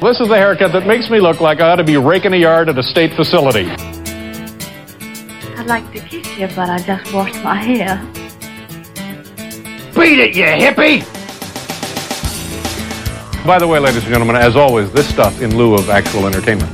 This is the haircut that makes me look like I ought to be raking a yard at a state facility. I'd like to kiss you, but I just washed my hair. Beat it, you hippie! By the way, ladies and gentlemen, as always, this stuff in lieu of actual entertainment.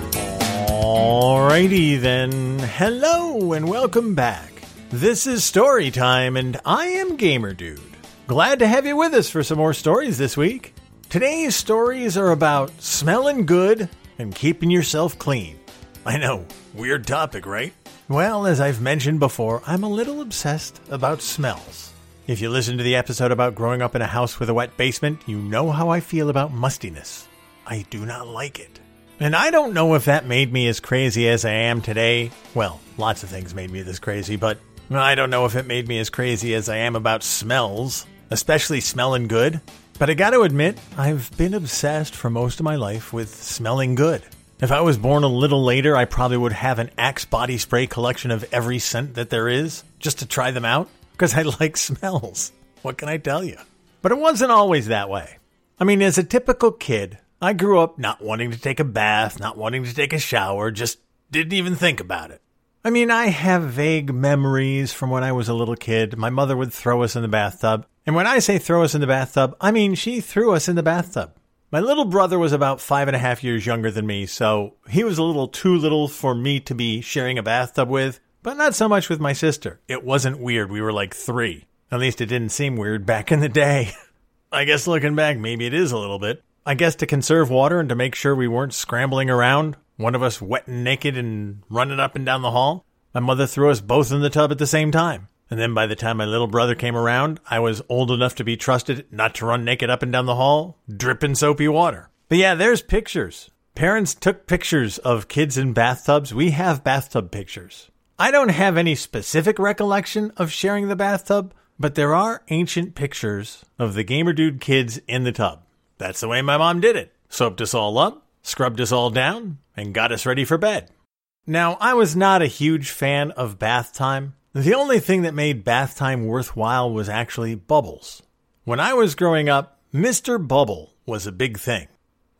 Alrighty then. Hello and welcome back. This is Story Time, and I am Gamer Dude. Glad to have you with us for some more stories this week. Today's stories are about smelling good and keeping yourself clean. I know, weird topic, right? Well, as I've mentioned before, I'm a little obsessed about smells. If you listen to the episode about growing up in a house with a wet basement, you know how I feel about mustiness. I do not like it. And I don't know if that made me as crazy as I am today. Well, lots of things made me this crazy, but I don't know if it made me as crazy as I am about smells, especially smelling good. But I gotta admit, I've been obsessed for most of my life with smelling good. If I was born a little later, I probably would have an Axe body spray collection of every scent that there is, just to try them out, because I like smells. What can I tell you? But it wasn't always that way. I mean, as a typical kid, I grew up not wanting to take a bath, not wanting to take a shower, just didn't even think about it. I mean, I have vague memories from when I was a little kid. My mother would throw us in the bathtub. And when I say throw us in the bathtub, I mean she threw us in the bathtub. My little brother was about five and a half years younger than me, so he was a little too little for me to be sharing a bathtub with, but not so much with my sister. It wasn't weird. We were like three. At least it didn't seem weird back in the day. I guess looking back, maybe it is a little bit. I guess to conserve water and to make sure we weren't scrambling around, one of us wet and naked and running up and down the hall, my mother threw us both in the tub at the same time. And then by the time my little brother came around, I was old enough to be trusted not to run naked up and down the hall, dripping soapy water. But yeah, there's pictures. Parents took pictures of kids in bathtubs. We have bathtub pictures. I don't have any specific recollection of sharing the bathtub, but there are ancient pictures of the Gamer Dude kids in the tub. That's the way my mom did it. Soaped us all up, scrubbed us all down, and got us ready for bed. Now, I was not a huge fan of bath time. The only thing that made bath time worthwhile was actually bubbles. When I was growing up, Mr. Bubble was a big thing.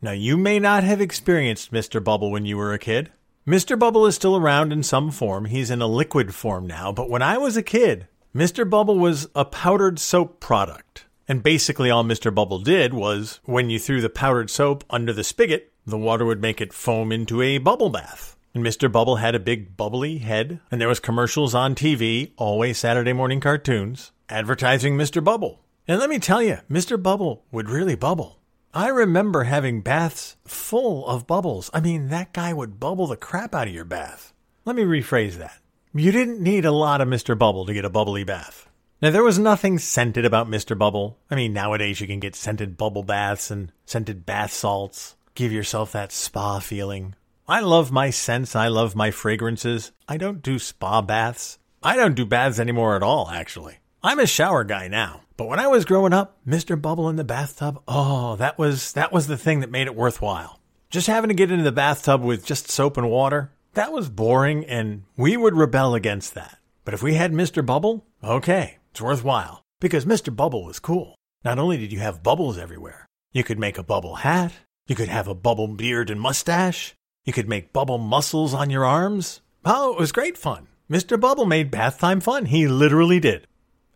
Now, you may not have experienced Mr. Bubble when you were a kid. Mr. Bubble is still around in some form. He's in a liquid form now, but when I was a kid, Mr. Bubble was a powdered soap product. And basically, all Mr. Bubble did was when you threw the powdered soap under the spigot, the water would make it foam into a bubble bath. And Mr. Bubble had a big bubbly head, and there was commercials on TV, always Saturday morning cartoons, advertising Mr. Bubble. And let me tell you, Mr. Bubble would really bubble. I remember having baths full of bubbles. I mean, that guy would bubble the crap out of your bath. Let me rephrase that. You didn't need a lot of Mr. Bubble to get a bubbly bath. Now, there was nothing scented about Mr. Bubble. I mean, nowadays you can get scented bubble baths and scented bath salts. Give yourself that spa feeling. I love my scents. I love my fragrances. I don't do spa baths. I don't do baths anymore at all, actually. I'm a shower guy now. But when I was growing up, Mr. Bubble in the bathtub, oh, that was that was the thing that made it worthwhile. Just having to get into the bathtub with just soap and water, that was boring and we would rebel against that. But if we had Mr. Bubble, okay, it's worthwhile. Because Mr. Bubble was cool. Not only did you have bubbles everywhere, you could make a bubble hat, you could have a bubble beard and mustache, you could make bubble muscles on your arms. Oh, it was great fun. Mr. Bubble made bath time fun. He literally did.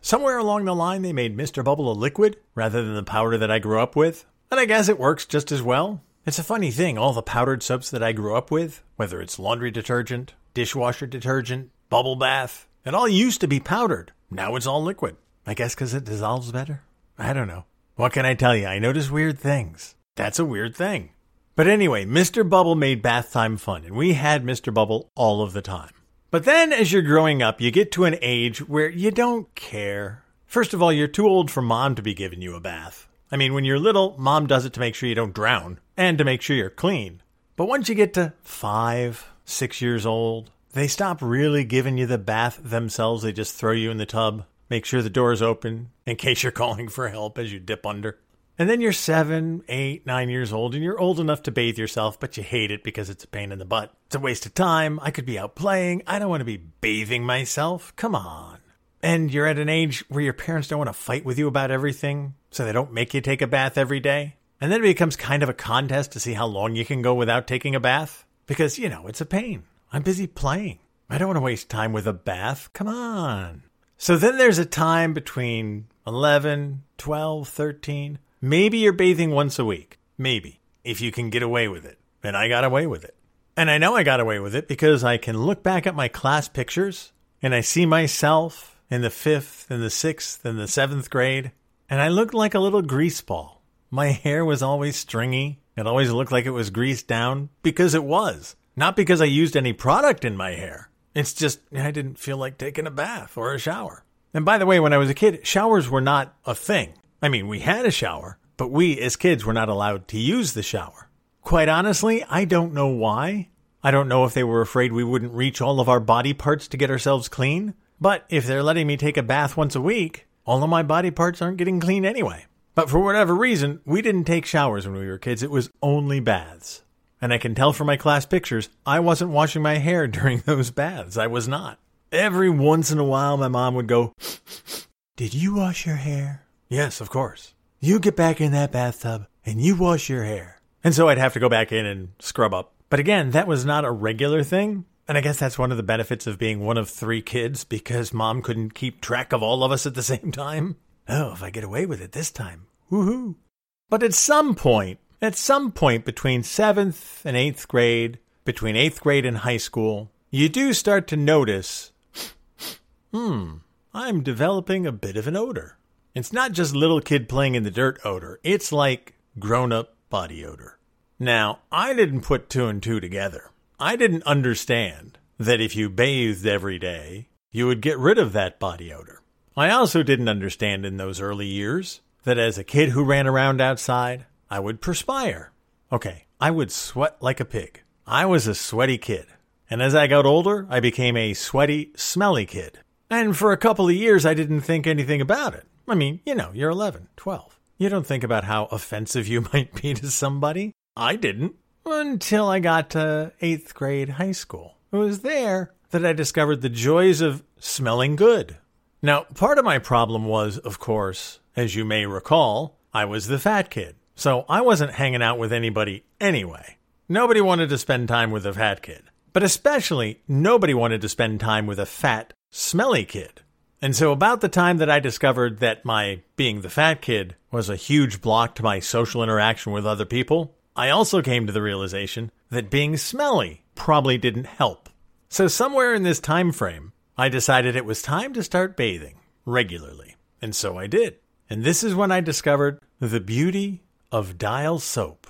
Somewhere along the line, they made Mr. Bubble a liquid rather than the powder that I grew up with. And I guess it works just as well. It's a funny thing, all the powdered soaps that I grew up with, whether it's laundry detergent, dishwasher detergent, bubble bath, it all used to be powdered. Now it's all liquid. I guess because it dissolves better? I don't know. What can I tell you? I notice weird things. That's a weird thing. But anyway, Mr. Bubble made bath time fun, and we had Mr. Bubble all of the time. But then as you're growing up, you get to an age where you don't care. First of all, you're too old for mom to be giving you a bath. I mean, when you're little, mom does it to make sure you don't drown and to make sure you're clean. But once you get to five, six years old, they stop really giving you the bath themselves. They just throw you in the tub, make sure the door's open in case you're calling for help as you dip under. And then you're seven, eight, nine years old, and you're old enough to bathe yourself, but you hate it because it's a pain in the butt. It's a waste of time. I could be out playing. I don't want to be bathing myself. Come on. And you're at an age where your parents don't want to fight with you about everything, so they don't make you take a bath every day. And then it becomes kind of a contest to see how long you can go without taking a bath. Because, you know, it's a pain. I'm busy playing. I don't want to waste time with a bath. Come on. So then there's a time between 11, 12, 13. Maybe you're bathing once a week. Maybe. If you can get away with it. And I got away with it. And I know I got away with it because I can look back at my class pictures and I see myself in the fifth and the sixth and the seventh grade. And I looked like a little grease ball. My hair was always stringy. It always looked like it was greased down because it was. Not because I used any product in my hair. It's just I didn't feel like taking a bath or a shower. And by the way, when I was a kid, showers were not a thing. I mean, we had a shower, but we as kids were not allowed to use the shower. Quite honestly, I don't know why. I don't know if they were afraid we wouldn't reach all of our body parts to get ourselves clean. But if they're letting me take a bath once a week, all of my body parts aren't getting clean anyway. But for whatever reason, we didn't take showers when we were kids. It was only baths. And I can tell from my class pictures, I wasn't washing my hair during those baths. I was not. Every once in a while, my mom would go, Did you wash your hair? Yes, of course. You get back in that bathtub and you wash your hair. And so I'd have to go back in and scrub up. But again, that was not a regular thing. And I guess that's one of the benefits of being one of three kids because mom couldn't keep track of all of us at the same time. Oh, if I get away with it this time. Woohoo. But at some point, at some point between seventh and eighth grade, between eighth grade and high school, you do start to notice, hmm, I'm developing a bit of an odor. It's not just little kid playing in the dirt odor. It's like grown up body odor. Now, I didn't put two and two together. I didn't understand that if you bathed every day, you would get rid of that body odor. I also didn't understand in those early years that as a kid who ran around outside, I would perspire. Okay, I would sweat like a pig. I was a sweaty kid. And as I got older, I became a sweaty, smelly kid. And for a couple of years, I didn't think anything about it. I mean, you know, you're 11, 12. You don't think about how offensive you might be to somebody. I didn't until I got to eighth grade high school. It was there that I discovered the joys of smelling good. Now, part of my problem was, of course, as you may recall, I was the fat kid. So I wasn't hanging out with anybody anyway. Nobody wanted to spend time with a fat kid. But especially, nobody wanted to spend time with a fat, smelly kid. And so, about the time that I discovered that my being the fat kid was a huge block to my social interaction with other people, I also came to the realization that being smelly probably didn't help. So, somewhere in this time frame, I decided it was time to start bathing regularly. And so I did. And this is when I discovered the beauty of Dial soap.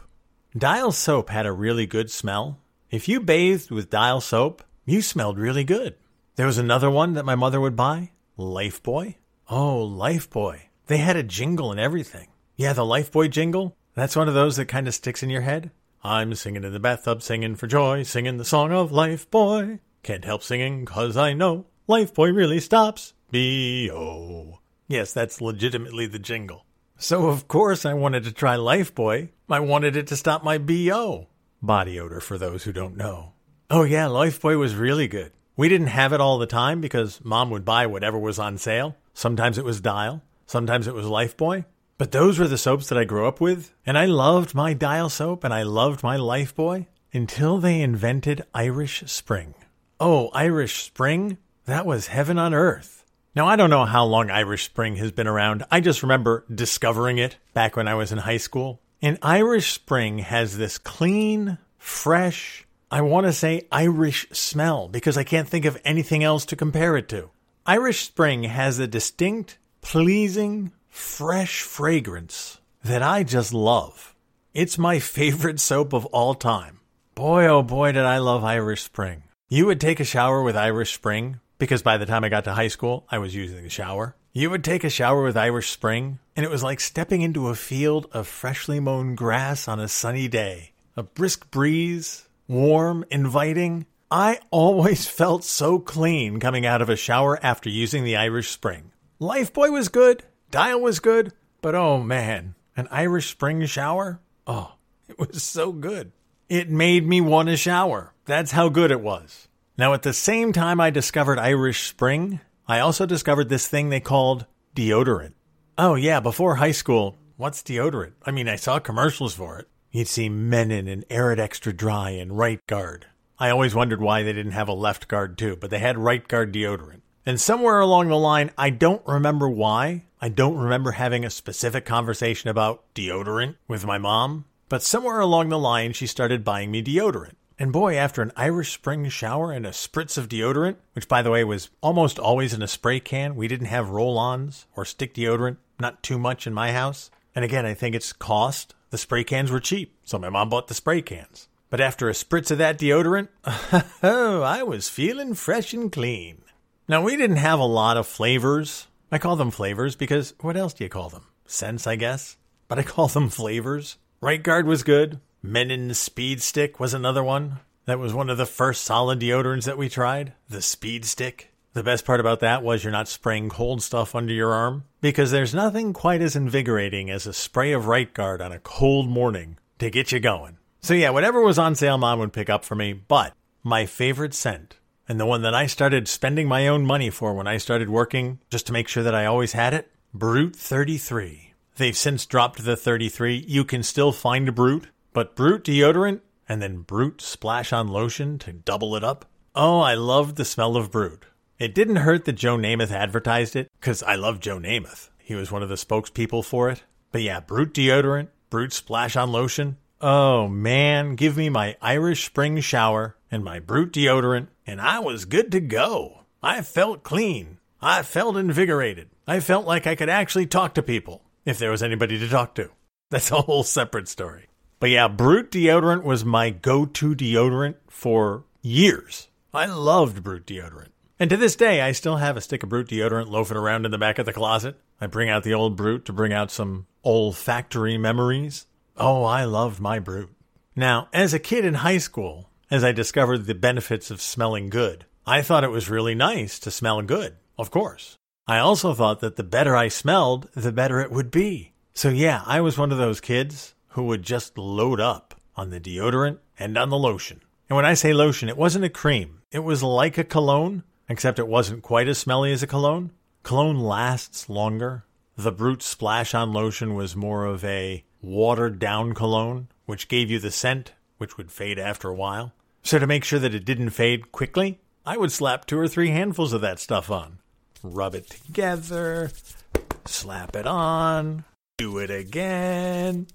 Dial soap had a really good smell. If you bathed with Dial soap, you smelled really good. There was another one that my mother would buy Lifebuoy? Oh, Lifebuoy. They had a jingle and everything. Yeah, the Lifebuoy jingle. That's one of those that kind of sticks in your head. I'm singing in the bathtub, singing for joy, singing the song of Lifebuoy. Can't help singing 'cause I know Lifebuoy really stops B.O. Yes, that's legitimately the jingle. So, of course, I wanted to try Lifebuoy. I wanted it to stop my B.O. Body odor, for those who don't know. Oh, yeah, Lifebuoy was really good. We didn't have it all the time because mom would buy whatever was on sale. Sometimes it was Dial, sometimes it was Lifebuoy. But those were the soaps that I grew up with, and I loved my Dial soap and I loved my Lifebuoy until they invented Irish Spring. Oh, Irish Spring? That was heaven on earth. Now, I don't know how long Irish Spring has been around. I just remember discovering it back when I was in high school. And Irish Spring has this clean, fresh, I want to say Irish smell because I can't think of anything else to compare it to. Irish Spring has a distinct, pleasing, fresh fragrance that I just love. It's my favorite soap of all time. Boy, oh boy, did I love Irish Spring. You would take a shower with Irish Spring because by the time I got to high school, I was using the shower. You would take a shower with Irish Spring, and it was like stepping into a field of freshly mown grass on a sunny day. A brisk breeze, warm, inviting. I always felt so clean coming out of a shower after using the Irish Spring. Lifebuoy was good, Dial was good, but oh man, an Irish Spring shower? Oh, it was so good. It made me want to shower. That's how good it was. Now, at the same time I discovered Irish Spring, I also discovered this thing they called deodorant. Oh, yeah, before high school, What's deodorant? I mean, I saw commercials for it. You'd see Mennen and Arid Extra Dry and Right Guard. I always wondered why they didn't have a left guard too, but they had right guard deodorant. And somewhere along the line, I don't remember why. I don't remember having a specific conversation about deodorant with my mom, but somewhere along the line, she started buying me deodorant. And boy, after an Irish Spring shower and a spritz of deodorant, which by the way was almost always in a spray can, we didn't have roll ons or stick deodorant, not too much in my house. And again, I think it's cost. The spray cans were cheap, so my mom bought the spray cans. But after a spritz of that deodorant, oh, I was feeling fresh and clean. Now, we didn't have a lot of flavors. I call them flavors because what else do you call them? Scents, I guess. But I call them flavors. Right Guard was good. Mennen Speed Stick was another one. That was one of the first solid deodorants that we tried. The Speed Stick. The best part about that was you're not spraying cold stuff under your arm because there's nothing quite as invigorating as a spray of Right Guard on a cold morning to get you going. So yeah, whatever was on sale, mom would pick up for me. But my favorite scent, and the one that I started spending my own money for when I started working, just to make sure that I always had it, Brut 33. They've since dropped the 33. You can still find Brut, but Brut deodorant and then Brut splash on lotion to double it up. Oh, I loved the smell of Brut. It didn't hurt that Joe Namath advertised it, because I love Joe Namath. He was one of the spokespeople for it. But yeah, Brut deodorant, Brut splash on lotion, Oh man, give me my Irish Spring shower and my Brut deodorant, and I was good to go. I felt clean. I felt invigorated. I felt like I could actually talk to people if there was anybody to talk to. That's a whole separate story. But yeah, Brut deodorant was my go to deodorant for years. I loved Brut deodorant. And to this day, I still have a stick of Brut deodorant loafing around in the back of the closet. I bring out the old Brut to bring out some olfactory memories. Oh, I loved my Brut. Now, as a kid in high school, as I discovered the benefits of smelling good, I thought it was really nice to smell good, of course. I also thought that the better I smelled, the better it would be. So, yeah, I was one of those kids who would just load up on the deodorant and on the lotion. And when I say lotion, it wasn't a cream, it was like a cologne, except it wasn't quite as smelly as a cologne. Cologne lasts longer. The Brut Splash on lotion was more of a watered down cologne, which gave you the scent, which would fade after a while. So to make sure that it didn't fade quickly, I would slap two or three handfuls of that stuff on. Rub it together, slap it on, do it again.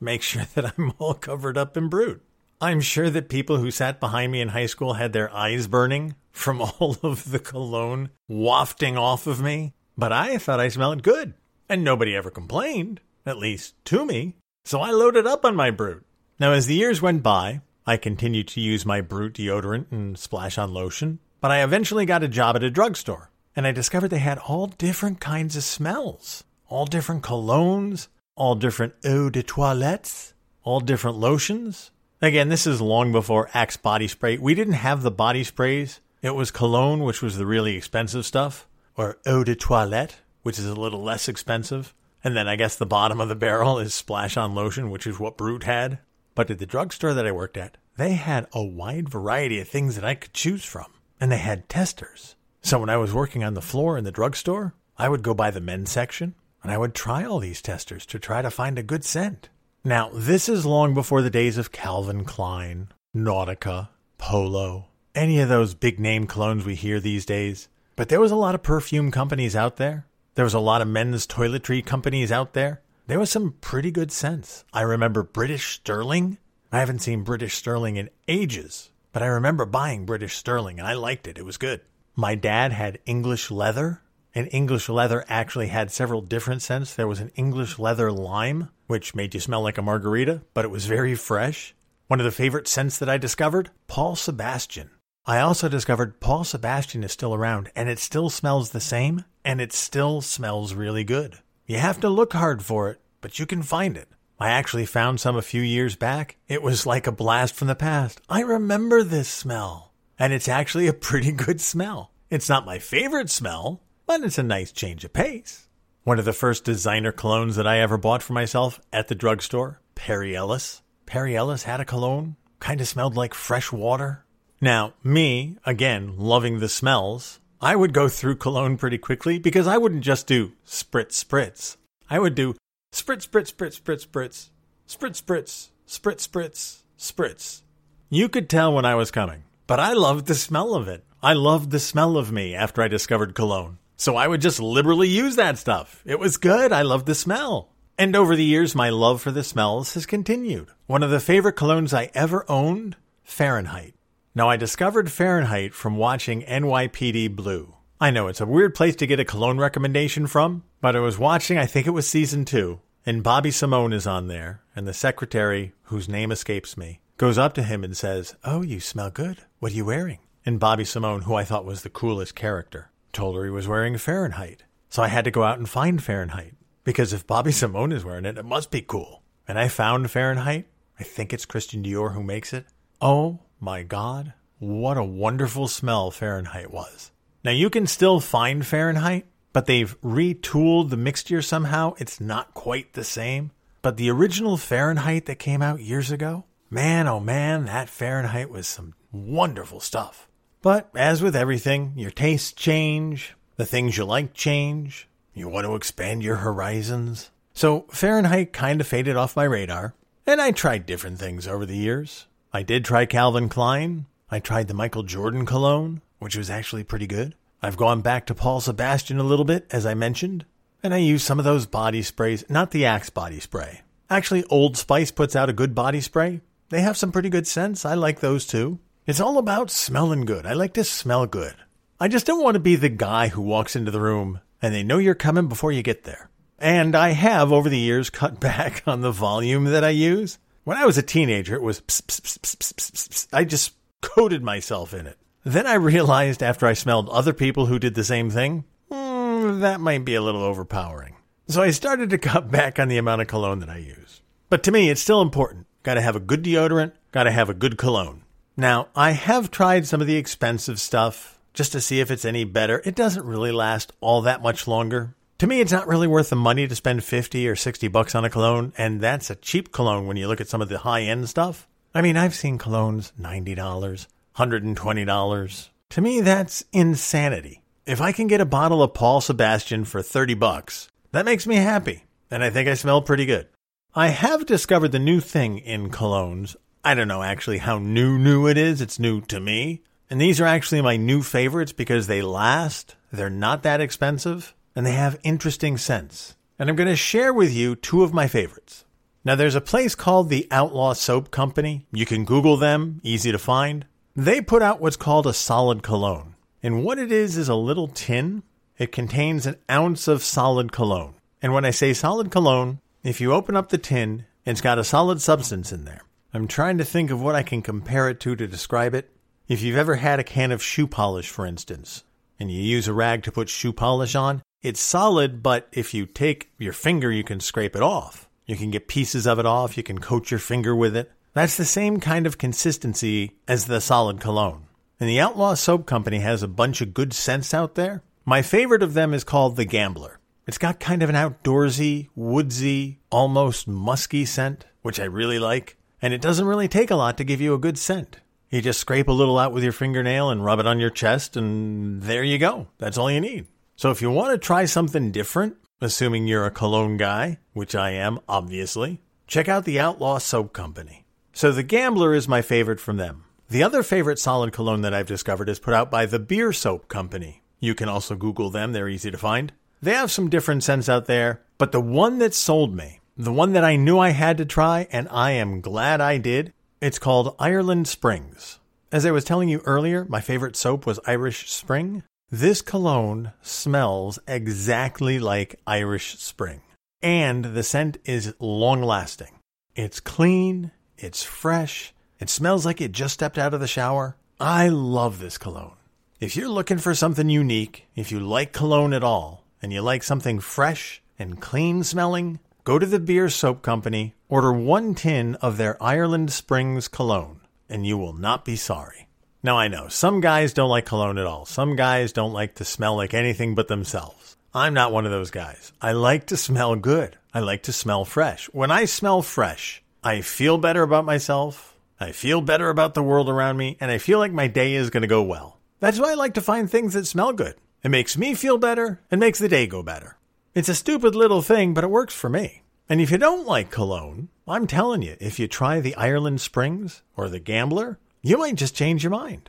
Make sure that I'm all covered up in Brut. I'm sure that people who sat behind me in high school had their eyes burning from all of the cologne wafting off of me, but I thought I smelled good, and nobody ever complained at least to me, so I loaded up on my Brut. Now, as the years went by, I continued to use my Brut deodorant and splash on lotion, but I eventually got a job at a drugstore, and I discovered they had all different kinds of smells, all different colognes, all different eau de toilettes, all different lotions. Again, this is long before Axe body spray. We didn't have the body sprays. It was cologne, which was the really expensive stuff, or eau de toilette, which is a little less expensive. And then I guess the bottom of the barrel is splash on lotion, which is what Brut had. But at the drugstore that I worked at, they had a wide variety of things that I could choose from. And they had testers. So when I was working on the floor in the drugstore, I would go by the men's section and I would try all these testers to try to find a good scent. Now, this is long before the days of Calvin Klein, Nautica, Polo, any of those big name colognes we hear these days. But there was a lot of perfume companies out there there was a lot of men's toiletry companies out there. There was some pretty good scents. I remember British Sterling. I haven't seen British Sterling in ages, but I remember buying British Sterling and I liked it. It was good. My dad had English leather, and English leather actually had several different scents. There was an English leather lime, which made you smell like a margarita, but it was very fresh. One of the favorite scents that I discovered Paul Sebastian. I also discovered Paul Sebastian is still around and it still smells the same and it still smells really good. You have to look hard for it, but you can find it. I actually found some a few years back. It was like a blast from the past. I remember this smell. And it's actually a pretty good smell. It's not my favorite smell, but it's a nice change of pace. One of the first designer colognes that I ever bought for myself at the drugstore, Perry Ellis. Perry Ellis had a cologne, kind of smelled like fresh water. Now, me, again, loving the smells, I would go through cologne pretty quickly because I wouldn't just do spritz spritz. I would do Spritz, spritz, spritz, spritz, spritz. Spritz, spritz, spritz, spritz, spritz. You could tell when I was coming, but I loved the smell of it. I loved the smell of me after I discovered cologne. So I would just liberally use that stuff. It was good. I loved the smell. And over the years, my love for the smells has continued. One of the favorite colognes I ever owned, Fahrenheit. Now, I discovered Fahrenheit from watching NYPD Blue. I know it's a weird place to get a cologne recommendation from, but I was watching, I think it was season two, and Bobby Simone is on there, and the secretary, whose name escapes me, goes up to him and says, Oh, you smell good. What are you wearing? And Bobby Simone, who I thought was the coolest character, told her he was wearing Fahrenheit. So I had to go out and find Fahrenheit. Because if Bobby Simone is wearing it, it must be cool. And I found Fahrenheit. I think it's Christian Dior who makes it. Oh my God, what a wonderful smell Fahrenheit was. Now you can still find Fahrenheit, but they've retooled the mixture somehow. It's not quite the same. But the original Fahrenheit that came out years ago, man, oh man, that Fahrenheit was some wonderful stuff. But as with everything, your tastes change, the things you like change, you want to expand your horizons. So Fahrenheit kind of faded off my radar, and I tried different things over the years. I did try Calvin Klein. I tried the Michael Jordan cologne, which was actually pretty good. I've gone back to Paul Sebastian a little bit, as I mentioned, and I use some of those body sprays, not the Axe body spray. Actually, Old Spice puts out a good body spray. They have some pretty good scents. I like those too. It's all about smelling good. I like to smell good. I just don't want to be the guy who walks into the room and they know you're coming before you get there. And I have over the years cut back on the volume that I use. When I was a teenager, it was pss, pss, pss, I just coated myself in it. Then I realized after I smelled other people who did the same thing, mm, that might be a little overpowering. So I started to cut back on the amount of cologne that I use. But to me, it's still important. Got to have a good deodorant, got to have a good cologne. Now, I have tried some of the expensive stuff just to see if it's any better. It doesn't really last all that much longer. To me, it's not really worth the money to spend 50 or 60 bucks on a cologne, and that's a cheap cologne when you look at some of the high end stuff. I mean, I've seen colognes $90, $120. To me, that's insanity. If I can get a bottle of Paul Sebastian for 30 bucks, that makes me happy, and I think I smell pretty good. I have discovered the new thing in colognes. I don't know actually how new new it is. It's new to me. And these are actually my new favorites because they last, they're not that expensive, and they have interesting scents. And I'm going to share with you two of my favorites. Now, there's a place called the Outlaw Soap Company. You can Google them, easy to find. They put out what's called a solid cologne. And what it is is a little tin. It contains an ounce of solid cologne. And when I say solid cologne, if you open up the tin, it's got a solid substance in there. I'm trying to think of what I can compare it to to describe it. If you've ever had a can of shoe polish, for instance, and you use a rag to put shoe polish on, it's solid, but if you take your finger, you can scrape it off. You can get pieces of it off, you can coat your finger with it. That's the same kind of consistency as the solid cologne. And the Outlaw Soap Company has a bunch of good scents out there. My favorite of them is called the Gambler. It's got kind of an outdoorsy, woodsy, almost musky scent, which I really like. And it doesn't really take a lot to give you a good scent. You just scrape a little out with your fingernail and rub it on your chest, and there you go. That's all you need. So if you want to try something different, assuming you're a cologne guy, which I am, obviously, check out the Outlaw Soap Company. So the Gambler is my favorite from them. The other favorite solid cologne that I've discovered is put out by the Beer Soap Company. You can also Google them, they're easy to find. They have some different scents out there, but the one that sold me, the one that I knew I had to try, and I am glad I did, it's called Ireland Springs. As I was telling you earlier, my favorite soap was Irish Spring. This cologne smells exactly like Irish Spring. And the scent is long lasting. It's clean, it's fresh, it smells like it just stepped out of the shower. I love this cologne. If you're looking for something unique, if you like cologne at all, and you like something fresh and clean smelling, Go to the beer soap company, order one tin of their Ireland Springs cologne, and you will not be sorry. Now, I know some guys don't like cologne at all. Some guys don't like to smell like anything but themselves. I'm not one of those guys. I like to smell good. I like to smell fresh. When I smell fresh, I feel better about myself. I feel better about the world around me, and I feel like my day is going to go well. That's why I like to find things that smell good. It makes me feel better and makes the day go better. It's a stupid little thing, but it works for me. And if you don't like cologne, I'm telling you, if you try the Ireland Springs or the Gambler, you might just change your mind.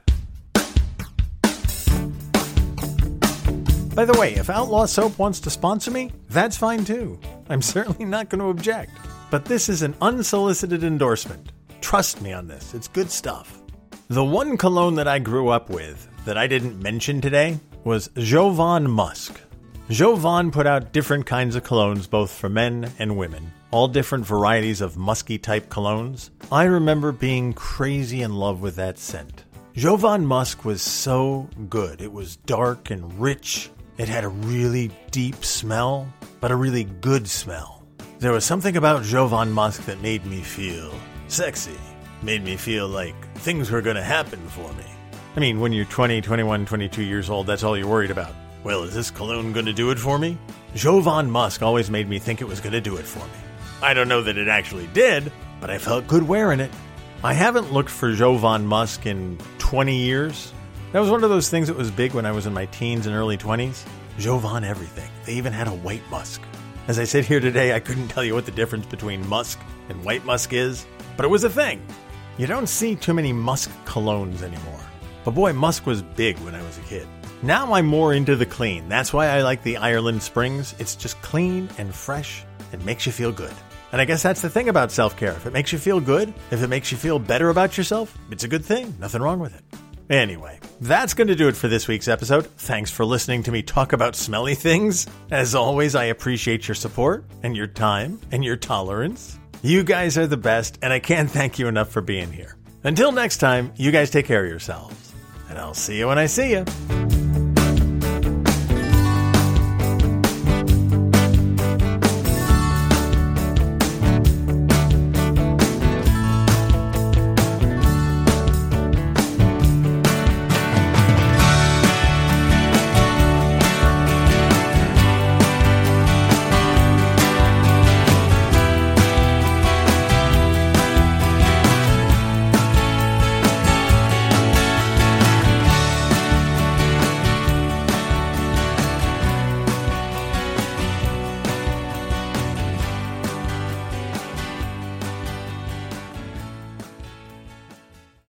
By the way, if Outlaw Soap wants to sponsor me, that's fine too. I'm certainly not going to object. But this is an unsolicited endorsement. Trust me on this, it's good stuff. The one cologne that I grew up with that I didn't mention today was Jovan Musk. Jovan put out different kinds of colognes both for men and women, all different varieties of musky type colognes. I remember being crazy in love with that scent. Jovan Musk was so good. It was dark and rich it had a really deep smell, but a really good smell. There was something about Jovan Musk that made me feel sexy, made me feel like things were going to happen for me. I mean, when you're 20, 21, 22 years old, that's all you're worried about. Well, is this cologne going to do it for me? Jovan Musk always made me think it was going to do it for me. I don't know that it actually did, but I felt good wearing it. I haven't looked for Jovan Musk in 20 years, that was one of those things that was big when I was in my teens and early 20s. Jovan everything. They even had a white musk. As I sit here today, I couldn't tell you what the difference between musk and white musk is, but it was a thing. You don't see too many musk colognes anymore. But boy, musk was big when I was a kid. Now I'm more into the clean. That's why I like the Ireland Springs. It's just clean and fresh and makes you feel good. And I guess that's the thing about self care. If it makes you feel good, if it makes you feel better about yourself, it's a good thing. Nothing wrong with it. Anyway, that's going to do it for this week's episode. Thanks for listening to me talk about smelly things. As always, I appreciate your support and your time and your tolerance. You guys are the best, and I can't thank you enough for being here. Until next time, you guys take care of yourselves, and I'll see you when I see you.